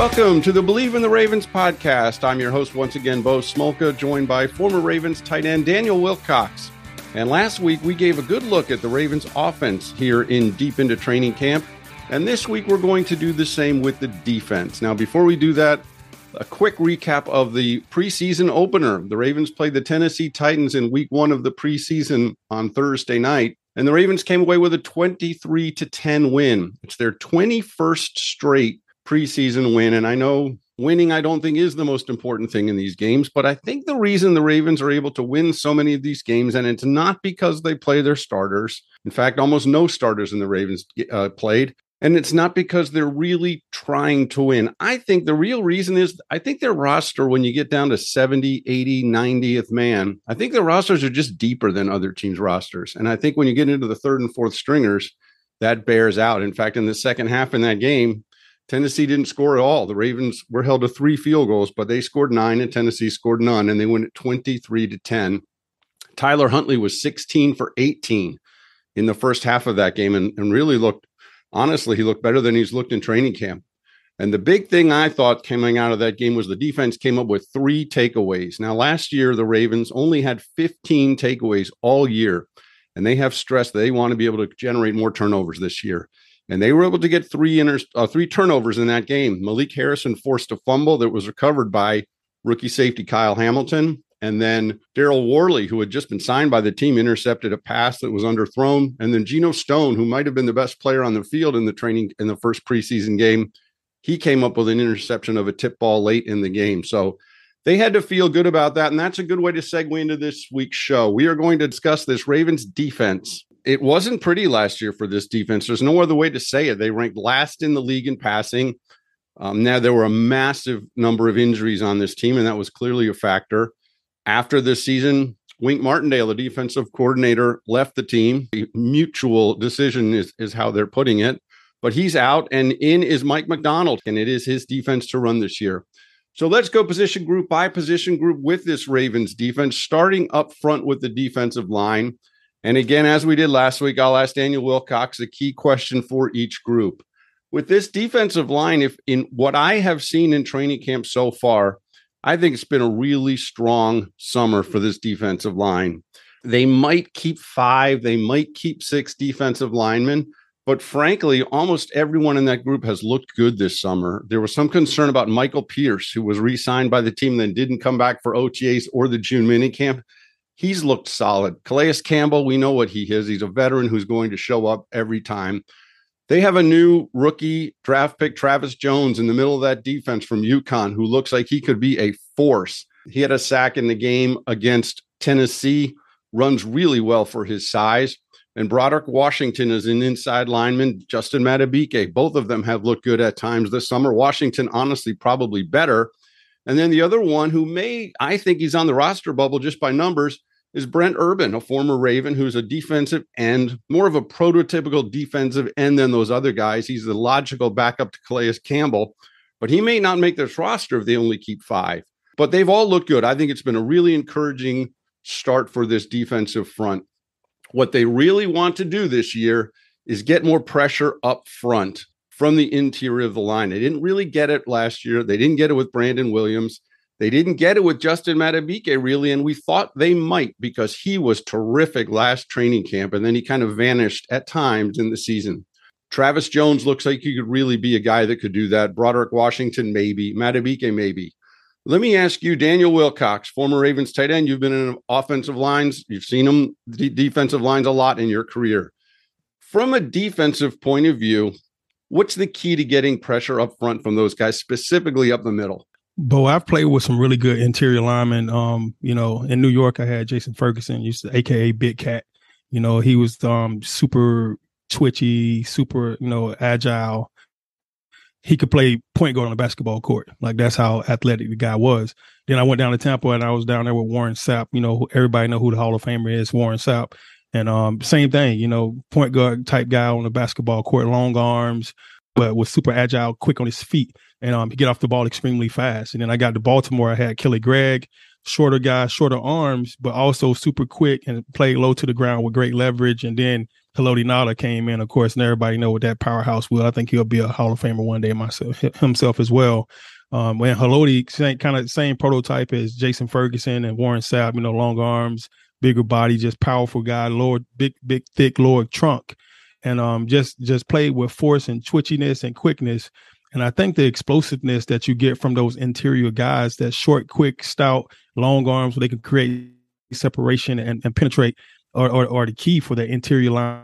Welcome to the Believe in the Ravens podcast. I'm your host once again, Bo Smolka, joined by former Ravens tight end Daniel Wilcox. And last week we gave a good look at the Ravens offense here in deep into training camp. And this week we're going to do the same with the defense. Now, before we do that, a quick recap of the preseason opener. The Ravens played the Tennessee Titans in week one of the preseason on Thursday night. And the Ravens came away with a 23 to 10 win. It's their 21st straight preseason win. And I know winning, I don't think, is the most important thing in these games, but I think the reason the Ravens are able to win so many of these games, and it's not because they play their starters. In fact, almost no starters in the Ravens uh, played. And it's not because they're really trying to win. I think the real reason is I think their roster, when you get down to 70, 80, 90th man, I think the rosters are just deeper than other teams' rosters. And I think when you get into the third and fourth stringers, that bears out. In fact, in the second half in that game, Tennessee didn't score at all. The Ravens were held to three field goals, but they scored nine and Tennessee scored none, and they went at 23 to 10. Tyler Huntley was 16 for 18 in the first half of that game and, and really looked, honestly, he looked better than he's looked in training camp. And the big thing I thought coming out of that game was the defense came up with three takeaways. Now, last year, the Ravens only had 15 takeaways all year, and they have stressed they want to be able to generate more turnovers this year and they were able to get three inter- uh, three turnovers in that game. Malik Harrison forced a fumble that was recovered by rookie safety Kyle Hamilton, and then Daryl Worley, who had just been signed by the team, intercepted a pass that was underthrown, and then Geno Stone, who might have been the best player on the field in the training in the first preseason game, he came up with an interception of a tip ball late in the game. So they had to feel good about that. And that's a good way to segue into this week's show. We are going to discuss this Ravens defense it wasn't pretty last year for this defense. There's no other way to say it. They ranked last in the league in passing. Um, now there were a massive number of injuries on this team, and that was clearly a factor. After this season, Wink Martindale, the defensive coordinator, left the team. The mutual decision is, is how they're putting it. But he's out, and in is Mike Macdonald, and it is his defense to run this year. So let's go position group by position group with this Ravens defense, starting up front with the defensive line. And again, as we did last week, I'll ask Daniel Wilcox a key question for each group. With this defensive line, if in what I have seen in training camp so far, I think it's been a really strong summer for this defensive line. They might keep five, they might keep six defensive linemen, but frankly, almost everyone in that group has looked good this summer. There was some concern about Michael Pierce, who was re signed by the team, then didn't come back for OTAs or the June minicamp he's looked solid. Calais Campbell, we know what he is. He's a veteran who's going to show up every time. They have a new rookie draft pick, Travis Jones, in the middle of that defense from UConn, who looks like he could be a force. He had a sack in the game against Tennessee, runs really well for his size. And Broderick Washington is an inside lineman. Justin Madubuike, both of them have looked good at times this summer. Washington, honestly, probably better. And then the other one who may, I think he's on the roster bubble just by numbers, is Brent Urban, a former Raven who's a defensive end, more of a prototypical defensive end than those other guys. He's the logical backup to Calais Campbell, but he may not make this roster if they only keep five. But they've all looked good. I think it's been a really encouraging start for this defensive front. What they really want to do this year is get more pressure up front from the interior of the line. They didn't really get it last year. They didn't get it with Brandon Williams. They didn't get it with Justin Madubuike, really, and we thought they might because he was terrific last training camp, and then he kind of vanished at times in the season. Travis Jones looks like he could really be a guy that could do that. Broderick Washington, maybe. Madubuike, maybe. Let me ask you, Daniel Wilcox, former Ravens tight end. You've been in offensive lines. You've seen them d- defensive lines a lot in your career. From a defensive point of view, what's the key to getting pressure up front from those guys, specifically up the middle? Bo, I've played with some really good interior linemen. Um, you know, in New York, I had Jason Ferguson, used to AKA Big Cat. You know, he was um super twitchy, super, you know, agile. He could play point guard on a basketball court. Like that's how athletic the guy was. Then I went down to Tampa and I was down there with Warren Sapp. You know, everybody know who the Hall of Famer is, Warren Sapp. And um, same thing, you know, point guard type guy on the basketball court, long arms, but was super agile, quick on his feet and um, he get off the ball extremely fast. And then I got to Baltimore. I had Kelly Gregg, shorter guy, shorter arms, but also super quick and played low to the ground with great leverage. And then Haloti Ngata came in, of course, and everybody know what that powerhouse will. I think he'll be a Hall of Famer one day myself himself as well. Um, when Haloti kind of same prototype as Jason Ferguson and Warren Sapp, you know, long arms, bigger body, just powerful guy, lower big, big, thick lower trunk, and um, just just played with force and twitchiness and quickness. And I think the explosiveness that you get from those interior guys, that short, quick, stout, long arms, where they can create separation and, and penetrate, are, are, are the key for the interior line.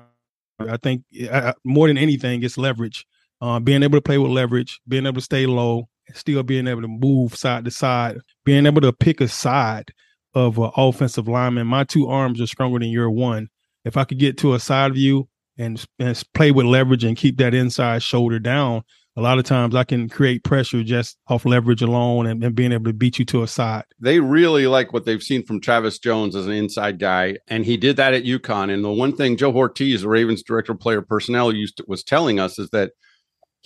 I think uh, more than anything, it's leverage. Uh, being able to play with leverage, being able to stay low, still being able to move side to side, being able to pick a side of an offensive lineman. My two arms are stronger than your one. If I could get to a side you and, and play with leverage and keep that inside shoulder down, a lot of times I can create pressure just off leverage alone and, and, being able to beat you to a side. They really like what they've seen from Travis Jones as an inside guy, and he did that at UConn. And the one thing Joe Hortiz, the Ravens director of player personnel, used to, was telling us is that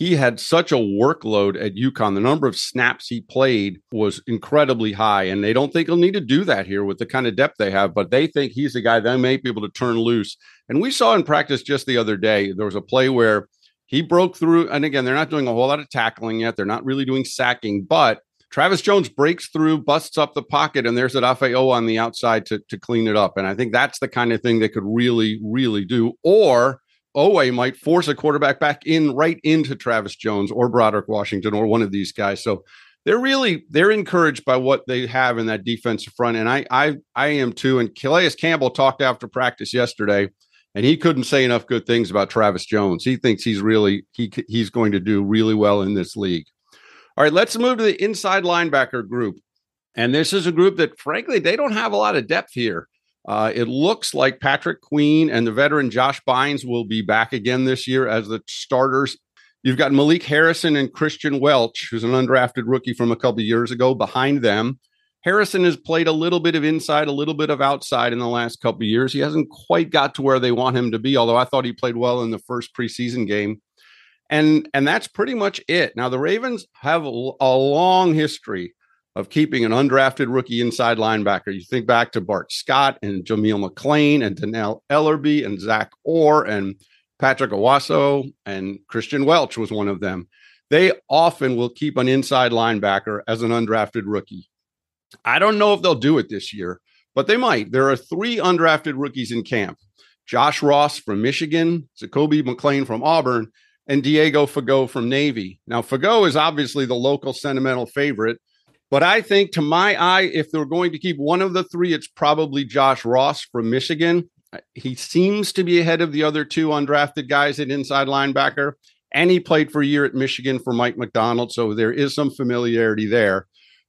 he had such a workload at UConn. The number of snaps he played was incredibly high, and they don't think he'll need to do that here with the kind of depth they have. But they think he's the guy that may be able to turn loose. And we saw in practice just the other day there was a play where he broke through. And again, they're not doing a whole lot of tackling yet. They're not really doing sacking, but Travis Jones breaks through, busts up the pocket, and there's Odafe on the outside to, to clean it up. And I think that's the kind of thing they could really, really do. Or Oweh might force a quarterback back in right into Travis Jones or Broderick Washington or one of these guys. So they're really they're encouraged by what they have in that defensive front, and I I I am too. And Calais Campbell talked after practice yesterday, and he couldn't say enough good things about Travis Jones. He thinks he's really he he's going to do really well in this league. All right, let's move to the inside linebacker group, and this is a group that frankly they don't have a lot of depth here. Uh, it looks like Patrick Queen and the veteran Josh Bynes will be back again this year as the starters. You've got Malik Harrison and Kristian Welch, who's an undrafted rookie from a couple years ago, behind them. Harrison has played a little bit of inside, a little bit of outside in the last couple years. He hasn't quite got to where they want him to be, although I thought he played well in the first preseason game. And and that's pretty much it. Now the Ravens have a, a long history of keeping an undrafted rookie inside linebacker. You think back to Bart Scott and Jameel McClain and Dannell Ellerbe and Zach Orr and Patrick Onwuasor and Kristian Welch was one of them. They often will keep an inside linebacker as an undrafted rookie. I don't know if they'll do it this year, but they might. There are three undrafted rookies in camp Josh Ross from Michigan, Zakoby McClain from Auburn, and Diego Fagot from Navy. Now, Fagot is obviously the local sentimental favorite but I think, to my eye, if they're going to keep one of the three, it's probably Josh Ross from Michigan. He seems to be ahead of the other two undrafted guys at inside linebacker. And he played for a year at Michigan for Mike Macdonald. So there is some familiarity there.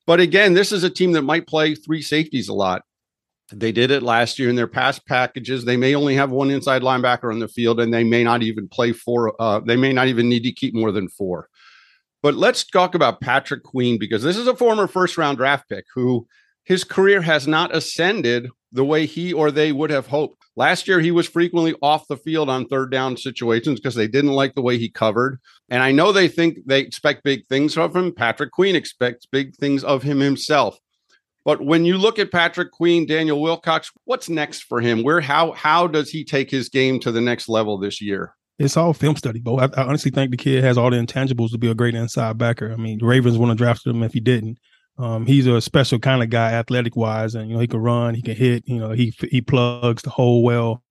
But again, this is a team that might play three safeties a lot. They did it last year in their past packages. They may only have one inside linebacker on the field, and they may not even play four. Uh, they may not even need to keep more than four. But let's talk about Patrick Queen because this is a former first round draft pick who his career has not ascended the way he or they would have hoped. Last year, he was frequently off the field on third down situations because they didn't like the way he covered. And I know they think they expect big things of him. Patrick Queen expects big things of him himself. But when you look at Patrick Queen, Daniel Wilcox, what's next for him? Where how how does he take his game to the next level this year? It's all film study, Bo. I, I, honestly think the kid has all the intangibles to be a great inside backer. I mean, the Ravens wouldn't have drafted him if he didn't. Um, he's a special kind of guy, athletic wise, and you know he can run, he can hit. You know, he he plugs the hole well,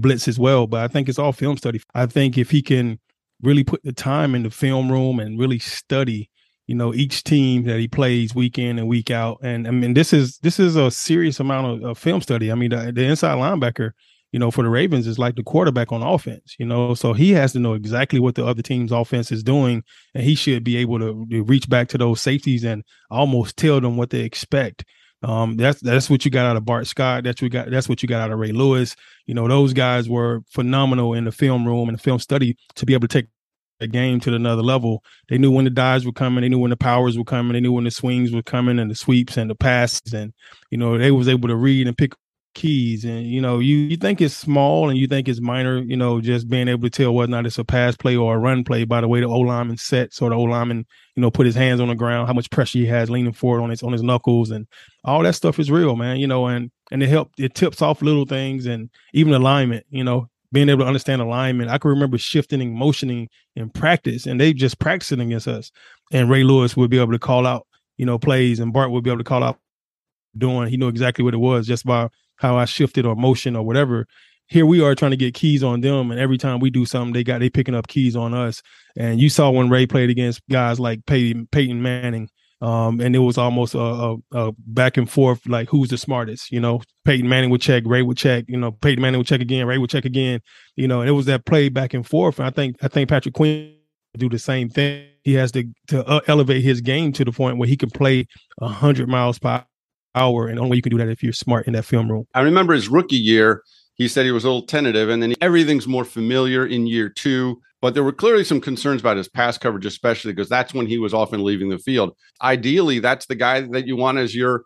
blitzes well. But I think it's all film study. I think if he can really put the time in the film room and really study, you know, each team that he plays week in and week out, and I mean, this is this is a serious amount of, of film study. I mean, the, the inside linebacker you know, for the Ravens is like the quarterback on offense, you know, so he has to know exactly what the other team's offense is doing, and he should be able to, reach back to those safeties and almost tell them what they expect. Um, that's that's what you got out of Bart Scott. That's what you got. That's what you got out of Ray Lewis. You know, those guys were phenomenal in the film room and the film study to be able to take a game to another level. They knew when the dives were coming. They knew when the powers were coming. They knew when the swings were coming and the sweeps and the passes. And you know, they was able to read and pick keys and you know you you think it's small and you think it's minor you know just being able to tell whether or not it's a pass play or a run play by the way the O lineman sets or the O lineman you know put his hands on the ground how much pressure he has leaning forward on his on his knuckles and all that stuff is real man you know and and it help it tips off little things and even alignment you know being able to understand alignment. I can remember shifting and motioning in practice, and they just practicing against us. And Ray Lewis would be able to call out, you know, plays, and Bart would be able to call out doing. He knew exactly what it was just by how I shifted or motion or whatever. Here we are trying to get keys on them, and every time we do something, they got they picking up keys on us. And you saw when Ray played against guys like Peyton, Peyton Manning, um, and it was almost a, a, a, back and forth, like who's the smartest. You know, Peyton Manning would check, Ray would check. You know, Peyton Manning would check again, Ray would check again. You know, and it was that play back and forth. And I think I think Patrick Queen do the same thing. He has to to uh, elevate his game to the point where he can play hundred miles per hour, and only way you can do that if you're smart in that film room. I remember his rookie year. He said he was a little tentative, and then everything's more familiar in year two. But there were clearly some concerns about his pass coverage, especially because that's when he was often leaving the field. Ideally, that's the guy that you want as your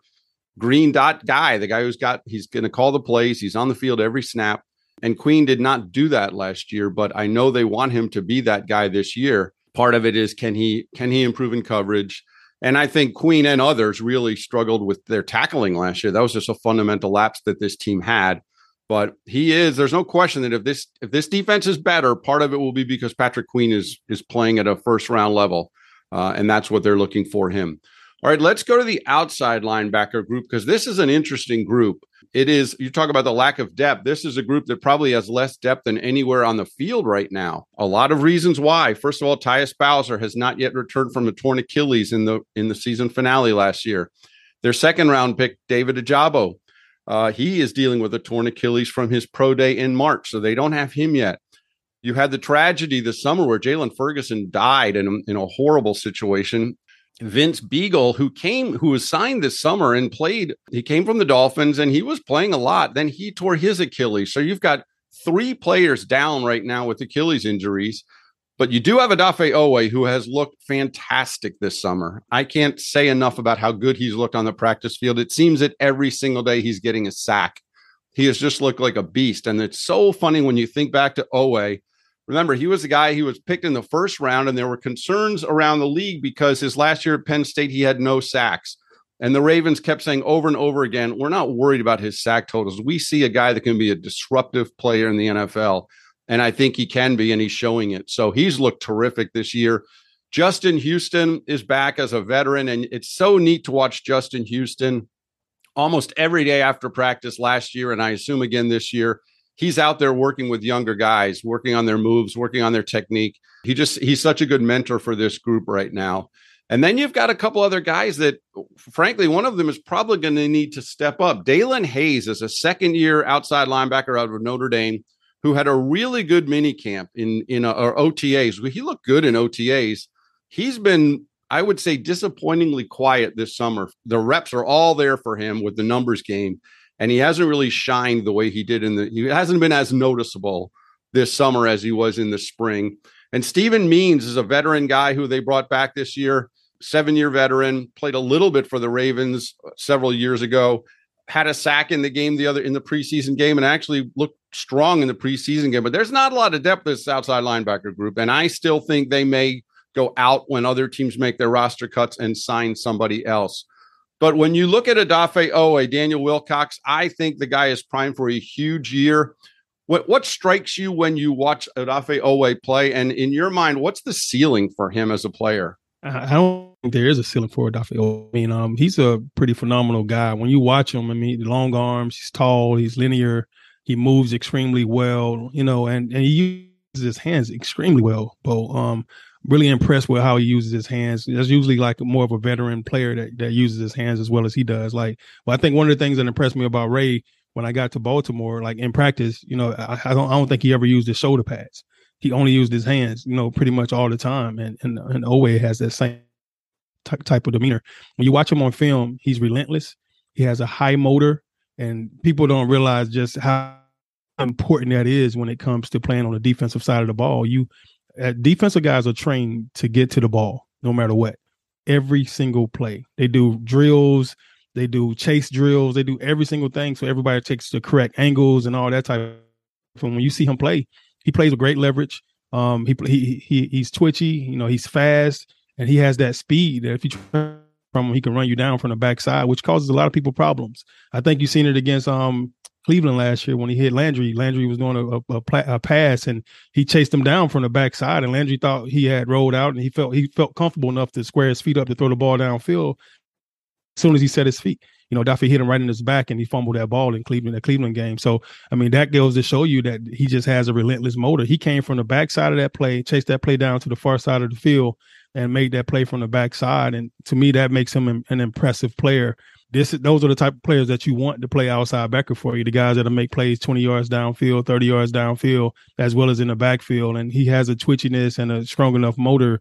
green dot guy, the guy who's got, he's going to call the plays, he's on the field every snap. And Queen did not do that last year, but I know they want him to be that guy this year. Part of it is can he can he improve in coverage? And I think Queen and others really struggled with their tackling last year. That was just a fundamental lapse that this team had. But he is. There's no question that if this if this defense is better, part of it will be because Patrick Queen is is playing at a first round level, uh, and that's what they're looking for him. All right, let's go to the outside linebacker group because this is an interesting group. It is, you talk about the lack of depth. This is a group that probably has less depth than anywhere on the field right now. A lot of reasons why. First of all, Tyus Bowser has not yet returned from a torn Achilles in the in the season finale last year. Their second round pick, David Ojabo, uh, he is dealing with a torn Achilles from his pro day in March, so they don't have him yet. You had the tragedy this summer where Jaylon Ferguson died in in a horrible situation. Vince Biegel, who came, who was signed this summer and played, he came from the Dolphins and he was playing a lot. Then he tore his Achilles. So you've got three players down right now with Achilles injuries. But you do have Odafe Oweh, who has looked fantastic this summer. I can't say enough about how good he's looked on the practice field. It seems that every single day he's getting a sack. He has just looked like a beast. And it's so funny when you think back to Oweh. Remember, he was the guy he was picked in the first round, and there were concerns around the league because his last year at Penn State, he had no sacks. And the Ravens kept saying over and over again, we're not worried about his sack totals. We see a guy that can be a disruptive player in the NFL. And I think he can be, and he's showing it. So he's looked terrific this year. Justin Houston is back as a veteran, and it's so neat to watch Justin Houston almost every day after practice last year, and I assume again this year. He's out there working with younger guys, working on their moves, working on their technique. He just he's such a good mentor for this group right now. And then you've got a couple other guys that, frankly, one of them is probably going to need to step up. Daelin Hayes is a second year outside linebacker out of Notre Dame who had a really good mini camp in in a, or OTAs. He looked good in OTAs. He's been, I would say, disappointingly quiet this summer. The reps are all there for him with the numbers game, and he hasn't really shined the way he did in the. He hasn't been as noticeable this summer as he was in the spring. And Stephen Means is a veteran guy who they brought back this year, seven year veteran, played a little bit for the Ravens uh, several years ago had a sack in the game the other in the preseason game and actually looked strong in the preseason game. But there's not a lot of depth this outside linebacker group, and I still think they may go out when other teams make their roster cuts and sign somebody else. But when you look at Odafe Oweh, Daniel Wilcox, I think the guy is primed for a huge year. What what strikes you when you watch Odafe Oweh play? And in your mind, what's the ceiling for him as a player? I don't think there is a ceiling for Odafe. I mean, um, he's a pretty phenomenal guy. When you watch him, I mean, long arms, he's tall, he's linear, he moves extremely well, you know, and, and he uses his hands extremely well. But um, really impressed with how he uses his hands. That's usually like more of a veteran player that, that uses his hands as well as he does. Like, well, I think one of the things that impressed me about Ray when I got to Baltimore, like in practice, you know, I, I don't I don't think he ever used his shoulder pads he only used his hands, you know, pretty much all the time. And and, and Oweh has that same t- type of demeanor. When you watch him on film, he's relentless. He has a high motor, and people don't realize just how important that is when it comes to playing on the defensive side of the ball. You uh, defensive guys are trained to get to the ball no matter what. Every single play, they do drills, they do chase drills, they do every single thing so everybody takes the correct angles and all that type. Of, from when you see him play, he plays with great leverage. Um, he he he he's twitchy. You know, he's fast, and he has that speed that if you from him, he can run you down from the backside, which causes a lot of people problems. I think you've seen it against um Cleveland last year when he hit Landry. Landry was doing a, a, a, a, pass and he chased him down from the backside, and Landry thought he had rolled out and he felt he felt comfortable enough to square his feet up to throw the ball downfield. As soon as he set his feet, you know, Duffy hit him right in his back and he fumbled that ball in Cleveland, the Cleveland game. So, I mean, that goes to show you that he just has a relentless motor. He came from the backside of that play, chased that play down to the far side of the field, and made that play from the backside. And to me, that makes him an, an impressive player this those are the type of players that you want to play outside backer for you. The guys that'll make plays 20 yards downfield, 30 yards downfield, as well as in the backfield. And he has a twitchiness and a strong enough motor,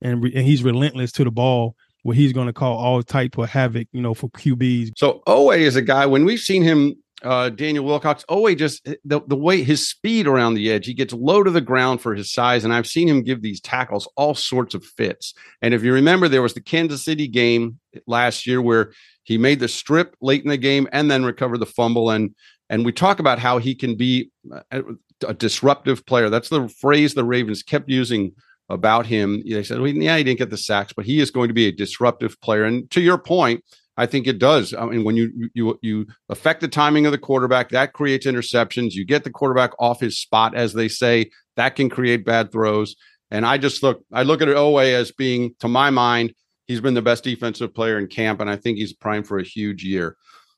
and, re- and he's relentless to the ball where he's going to call all type of havoc, you know, for QBs. So Oweh is a guy when we've seen him, uh, Daniel Wilcox. Oweh just the the way his speed around the edge, he gets low to the ground for his size, and I've seen him give these tackles all sorts of fits. And if you remember, there was the Kansas City game last year where he made the strip late in the game and then recovered the fumble. And and we talk about how he can be a, a disruptive player. That's the phrase the Ravens kept using about him. They said, well, yeah, he didn't get the sacks, but he is going to be a disruptive player. And to your point, I think it does. I mean, when you you you affect the timing of the quarterback, that creates interceptions. You get the quarterback off his spot, as they say, that can create bad throws. And I just look, I look at Oweh as being, to my mind, He's been the best defensive player in camp, and I think he's primed for a huge year.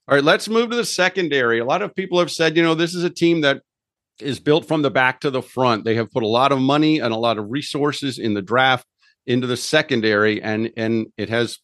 All right, let's move to the secondary. A lot of people have said, you know, this is a team that is built from the back to the front. They have put a lot of money and a lot of resources in the draft into the secondary, and and it has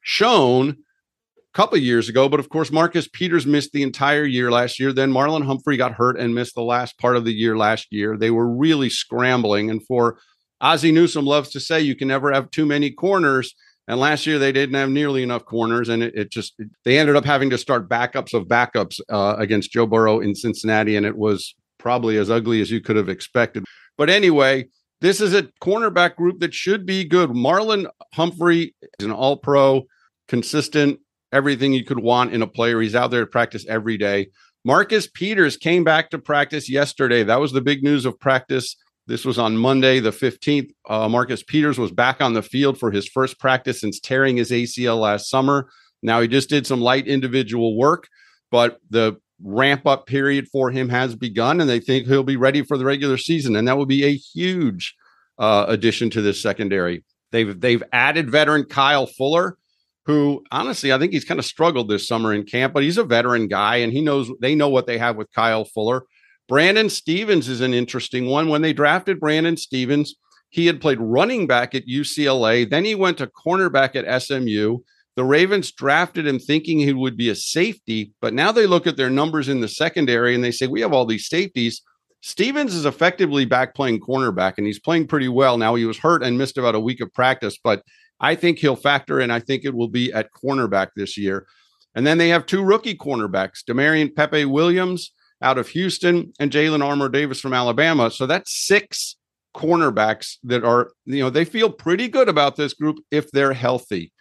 shown a couple years ago. But of course, Marcus Peters missed the entire year last year. Then Marlon Humphrey got hurt and missed the last part of the year last year. They were really scrambling, and for Ozzie Newsome loves to say, you can never have too many corners. And last year they didn't have nearly enough corners, and it, it just they ended up having to start backups of backups uh, against Joe Burrow in Cincinnati, and it was probably as ugly as you could have expected. But anyway, this is a cornerback group that should be good. Marlon Humphrey is an All Pro, consistent, everything you could want in a player. He's out there to practice every day. Marcus Peters came back to practice yesterday. That was the big news of practice this was on Monday, the 15th. Uh, Marcus Peters was back on the field for his first practice since tearing his ACL last summer. Now, he just did some light individual work, but the ramp up period for him has begun, and they think he'll be ready for the regular season. And that will be a huge uh, addition to this secondary. They've they've added veteran Kyle Fuller, who honestly I think he's kind of struggled this summer in camp, but he's a veteran guy, and he knows they know what they have with Kyle Fuller. Brandon Stephens is an interesting one. When they drafted Brandon Stephens, he had played running back at UCLA. Then he went to cornerback at SMU. The Ravens drafted him thinking he would be a safety, but now they look at their numbers in the secondary and they say, We have all these safeties. Stephens is effectively back playing cornerback and he's playing pretty well. Now he was hurt and missed about a week of practice, but I think he'll factor in. I think it will be at cornerback this year. And then they have two rookie cornerbacks, Damarion Pepe Williams out of Houston and Jalyn Armour-Davis from Alabama. So that's six cornerbacks that are, you know, they feel pretty good about this group if they're healthy.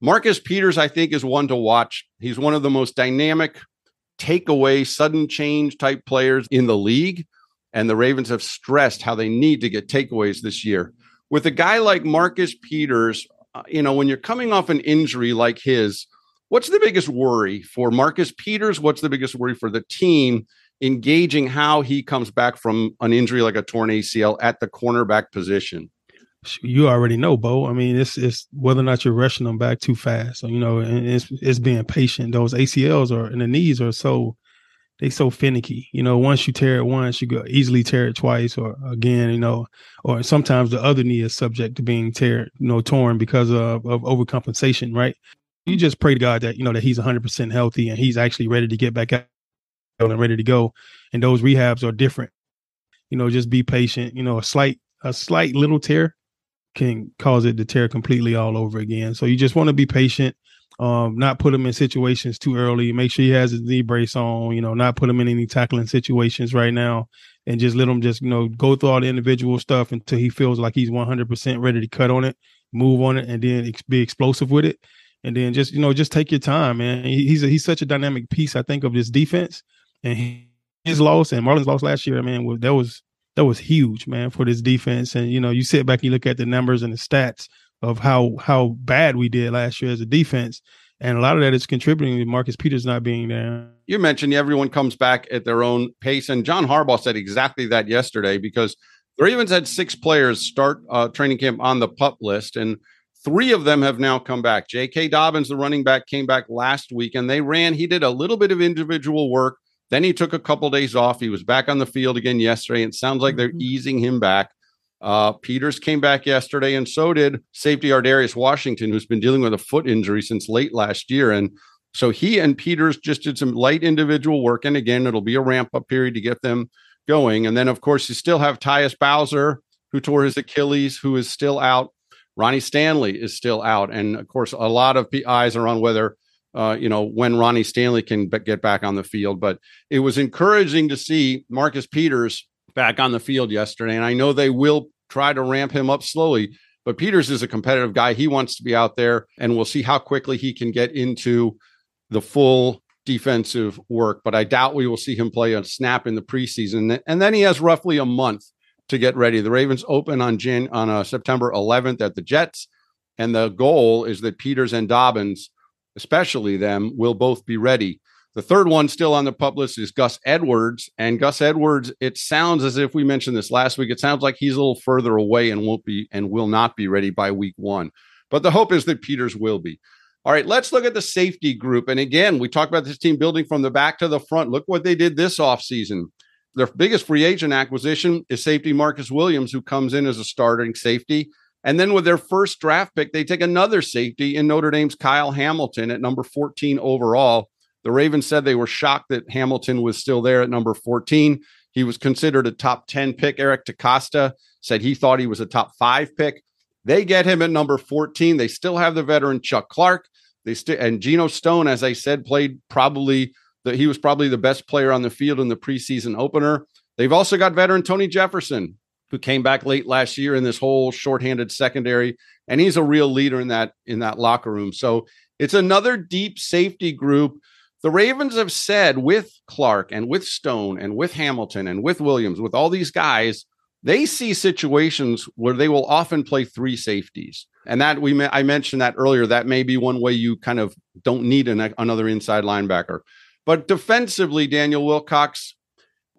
Marcus Peters, I think, is one to watch. He's one of the most dynamic takeaway, sudden change type players in the league. And the Ravens have stressed how they need to get takeaways this year. With a guy like Marcus Peters, uh, you know, when you're coming off an injury like his, what's the biggest worry for Marcus Peters? What's the biggest worry for the team? engaging how he comes back from an injury like a torn ACL at the cornerback position? You already know, Bo. I mean, it's it's whether or not you're rushing them back too fast. So you know, and it's it's being patient. Those ACLs are and the knees are so they so finicky. You know, once you tear it once, you go easily tear it twice, or again, you know, or sometimes the other knee is subject to being tear, you know, torn because of, of overcompensation, right? You just pray to God that you know that he's 100 percent healthy and he's actually ready to get back out and ready to go. And those rehabs are different. You know, just be patient. You know, a slight a slight little tear can cause it to tear completely all over again. So you just want to be patient. Um, not put him in situations too early. Make sure he has his knee brace on. You know, not put him in any tackling situations right now, and just let him just you know go through all the individual stuff until he feels like he's one hundred percent ready to cut on it, move on it, and then ex- be explosive with it. And then just you know just take your time, man. He's a, he's such a dynamic piece. I think of this defense and his loss and Marlins loss last year, man, that was that was huge, man, for this defense. And you know, you sit back and you look at the numbers and the stats of how how bad we did last year as a defense, and a lot of that is contributing to Marcus Peters not being there. You mentioned everyone comes back at their own pace, and John Harbaugh said exactly that yesterday because the Ravens had six players start uh, training camp on the pup list, and three of them have now come back. J.K. Dobbins, the running back, came back last week, and they ran. He did a little bit of individual work. Then he took a couple days off. He was back on the field again yesterday. And it sounds like they're mm-hmm. easing him back. Uh, Peters came back yesterday, and so did safety Ar'Darius Washington, who's been dealing with a foot injury since late last year. And so he and Peters just did some light individual work. And again, it'll be a ramp up period to get them going. And then, of course, you still have Tyus Bowser, who tore his Achilles, who is still out. Ronnie Stanley is still out. And of course, a lot of eyes are on whether, uh, you know, when Ronnie Stanley can get back on the field. But it was encouraging to see Marcus Peters back on the field yesterday. And I know they will try to ramp him up slowly, but Peters is a competitive guy. He wants to be out there, and we'll see how quickly he can get into the full defensive work. But I doubt we will see him play a snap in the preseason. And then he has roughly a month to get ready. The Ravens open on Jan on uh, September 11th at the Jets, and the goal is that Peters and Dobbins, especially them, will both be ready. The third one still on the pup list is Gus Edwards. And Gus Edwards, it sounds as if we mentioned this last week. It sounds like he's a little further away and won't be and will not be ready by week one. But the hope is that Peters will be. All right, let's look at the safety group. And again, we talked about this team building from the back to the front. Look what they did this offseason. Their biggest free agent acquisition is safety Marcus Williams, who comes in as a starting safety. And then with their first draft pick, they take another safety in Notre Dame's Kyle Hamilton at number 14 overall. The Ravens said they were shocked that Hamilton was still there at number 14. He was considered a top 10 pick. Eric DeCosta said he thought he was a top five pick. They get him at number 14. They still have the veteran Chuck Clark. They still and Geno Stone, as I said, played probably that he was probably the best player on the field in the preseason opener. They've also got veteran Tony Jefferson, who came back late last year in this whole shorthanded secondary, and he's a real leader in that in that locker room. So it's another deep safety group the Ravens have said with Clark and with Stone and with Hamilton and with Williams, with all these guys, they see situations where they will often play three safeties. And that we I mentioned that earlier. That may be one way you kind of don't need an, another inside linebacker. But defensively, Daniel Wilcox,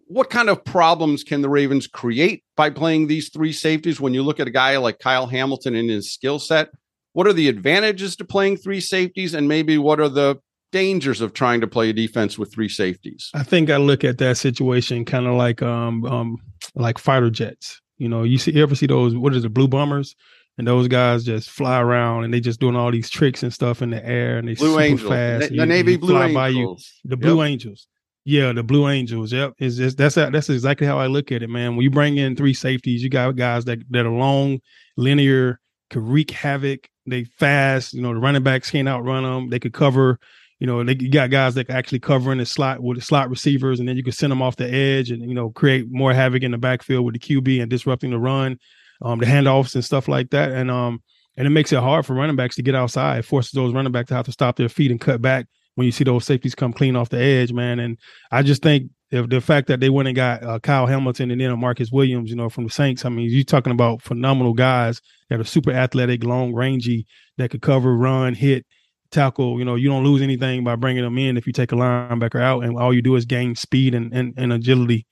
what kind of problems can the Ravens create by playing these three safeties when you look at a guy like Kyle Hamilton and his skill set? What are the advantages to playing three safeties? And maybe what are the dangers of trying to play a defense with three safeties? I think I look at that situation kind of like um um like fighter jets. You know, you see you ever see those what is it, blue bombers? And those guys just fly around and they just doing all these tricks and stuff in the air and they blue super Angels. fast. The, the Navy Blue Angels. By you. The Blue yep. Angels. Yeah, the Blue Angels. Yep, is just that's that's exactly how I look at it, man. When you bring in three safeties, you got guys that that are long, linear, could wreak havoc. They fast. You know, the running backs can't outrun them. They could cover you know, they you got guys that actually cover in the slot with the slot receivers, and then you can send them off the edge and you know create more havoc in the backfield with the QB and disrupting the run, um, the handoffs and stuff like that. And um, and it makes it hard for running backs to get outside. It forces those running backs to have to stop their feet and cut back when you see those safeties come clean off the edge, man. And I just think if the fact that they went and got uh, Kyle Hamilton and then Marcus Williams, you know, from the Saints. I mean, you're talking about phenomenal guys that are super athletic, long rangy, that could cover, run, hit, tackle, you know, you don't lose anything by bringing them in if you take a linebacker out, and all you do is gain speed and and, and agility.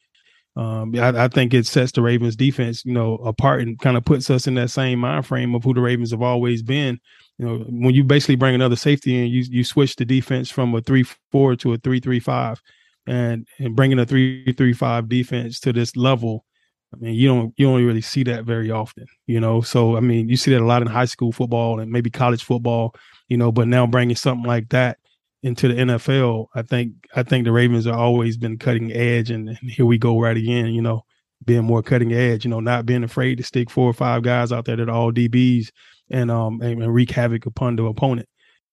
Um, I, I, think it sets the Ravens defense, you know, apart and kind of puts us in that same mind frame of who the Ravens have always been. You know, when you basically bring another safety in, you you switch the defense from a three four to a three three five, and and bringing a three three five defense to this level. I mean, you don't you don't really see that very often, you know. So I mean, you see that a lot in high school football and maybe college football you know, but now bringing something like that into the NFL, I think I think the Ravens have always been cutting edge, and, and, here we go right again. You know, being more cutting edge. You know, not being afraid to stick four or five guys out there that are all DBs and um and, and wreak havoc upon the opponent.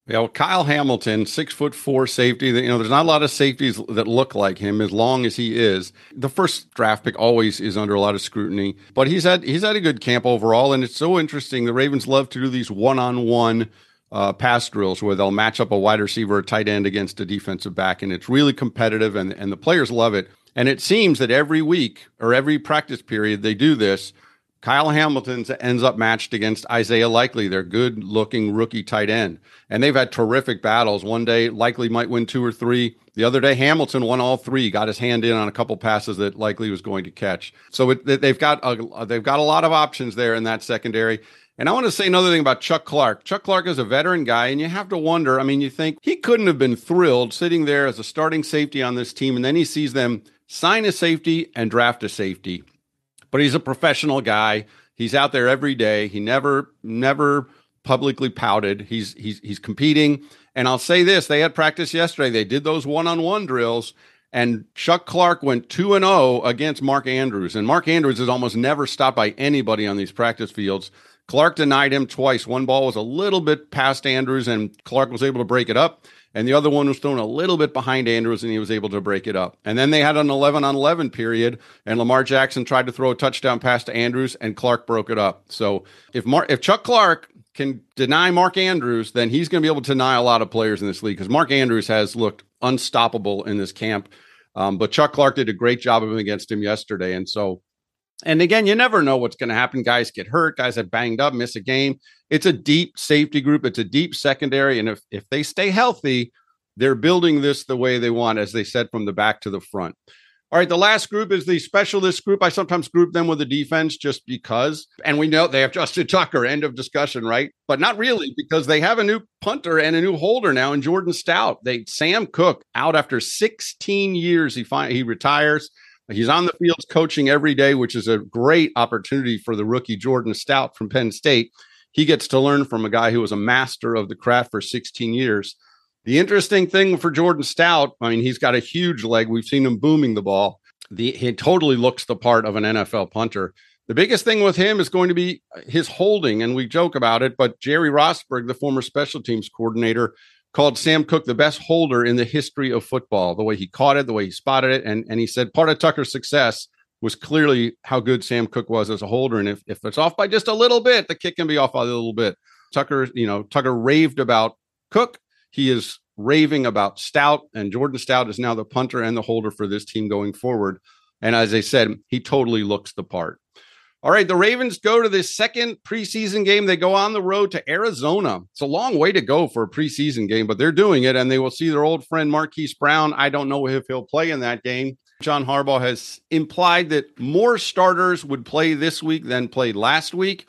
Yeah, Kyle Hamilton, six foot four safety. You know, there's not a lot of safeties that look like him. As long as he is, the first draft pick always is under a lot of scrutiny. But he's had he's had a good camp overall, and it's so interesting. The Ravens love to do these one on one uh, pass drills where they'll match up a wide receiver or tight end against a defensive back, and it's really competitive, and and the players love it. And it seems that every week or every practice period they do this, Kyle Hamilton ends up matched against Isaiah Likely, their good looking rookie tight end. And they've had terrific battles. One day, Likely might win two or three. The other day, Hamilton won all three, got his hand in on a couple passes that Likely was going to catch. So it, they've got a, they've got a lot of options there in that secondary. And I want to say another thing about Chuck Clark. Chuck Clark is a veteran guy, and you have to wonder. I mean, you think he couldn't have been thrilled sitting there as a starting safety on this team, and then he sees them sign a safety and draft a safety but he's a professional guy. He's out there every day. He never, never publicly pouted. He's he's he's competing. And I'll say this: they had practice yesterday. They did those one-on-one drills, and Chuck Clark went two and zero oh against Mark Andrews. And Mark Andrews is almost never stopped by anybody on these practice fields. Clark denied him twice. One ball was a little bit past Andrews, and Clark was able to break it up and the other one was thrown a little bit behind Andrews, and he was able to break it up. And then they had an 11 on 11 period, and Lamar Jackson tried to throw a touchdown pass to Andrews, and Clark broke it up. So if Mar- if Chuck Clark can deny Mark Andrews, then he's going to be able to deny a lot of players in this league because Mark Andrews has looked unstoppable in this camp. Um, but Chuck Clark did a great job of him against him yesterday, and so and again, you never know what's going to happen. Guys get hurt, guys have banged up, miss a game. It's a deep safety group, it's a deep secondary. And if, if they stay healthy, they're building this the way they want, as they said, from the back to the front. All right, the last group is the specialist group. I sometimes group them with the defense just because. And we know they have Justin Tucker, end of discussion, right? But not really, because they have a new punter and a new holder now in Jordan Stout. They Sam Koch out after 16 years. He fi- he retires. He's on the fields coaching every day, which is a great opportunity for the rookie Jordan Stout from Penn State. He gets to learn from a guy who was a master of the craft for 16 years. The interesting thing for Jordan Stout, I mean, he's got a huge leg. We've seen him booming the ball. The, he totally looks the part of an NFL punter. The biggest thing with him is going to be his holding, and we joke about it, but Jerry Rosburg, the former special teams coordinator, called Sam Koch the best holder in the history of football. The way he caught it, the way he spotted it, and and he said part of Tucker's success was clearly how good Sam Koch was as a holder. And if if it's off by just a little bit, the kick can be off by a little bit. Tucker, you know, Tucker raved about Koch. He is raving about Stout, and Jordan Stout is now the punter and the holder for this team going forward. And as I said, he totally looks the part. All right, the Ravens go to the second preseason game. They go on the road to Arizona. It's a long way to go for a preseason game, but they're doing it, and they will see their old friend Marquise Brown. I don't know if he'll play in that game. John Harbaugh has implied that more starters would play this week than played last week.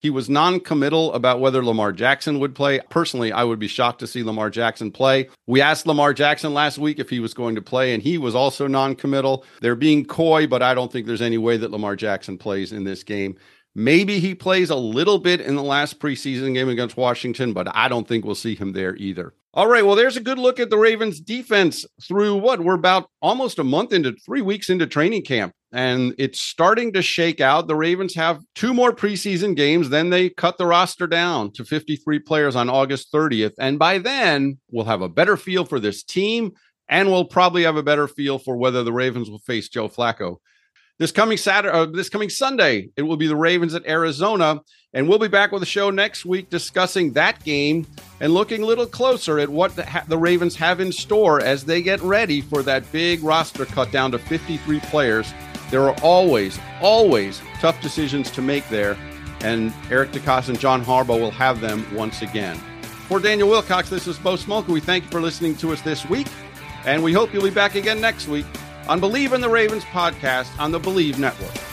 He was non committal about whether Lamar Jackson would play. Personally, I would be shocked to see Lamar Jackson play. We asked Lamar Jackson last week if he was going to play, and he was also non committal. They're being coy, but I don't think there's any way that Lamar Jackson plays in this game. Maybe he plays a little bit in the last preseason game against Washington, but I don't think we'll see him there either. All right, well, there's a good look at the Ravens defense through what we're about almost a month into three weeks into training camp, and it's starting to shake out. The Ravens have two more preseason games, then they cut the roster down to 53 players on August 30th. And by then, we'll have a better feel for this team, and we'll probably have a better feel for whether the Ravens will face Joe Flacco. This coming Saturday, uh, this coming Sunday, it will be the Ravens at Arizona, and we'll be back with a show next week discussing that game and looking a little closer at what the, ha- the Ravens have in store as they get ready for that big roster cut down to 53 players. There are always, always tough decisions to make there, and Eric DeCosta and John Harbaugh will have them once again. For Daniel Wilcox, this is Bo Smolka. We thank you for listening to us this week, and we hope you'll be back again next week on Believe in the Ravens podcast on the Believe Network.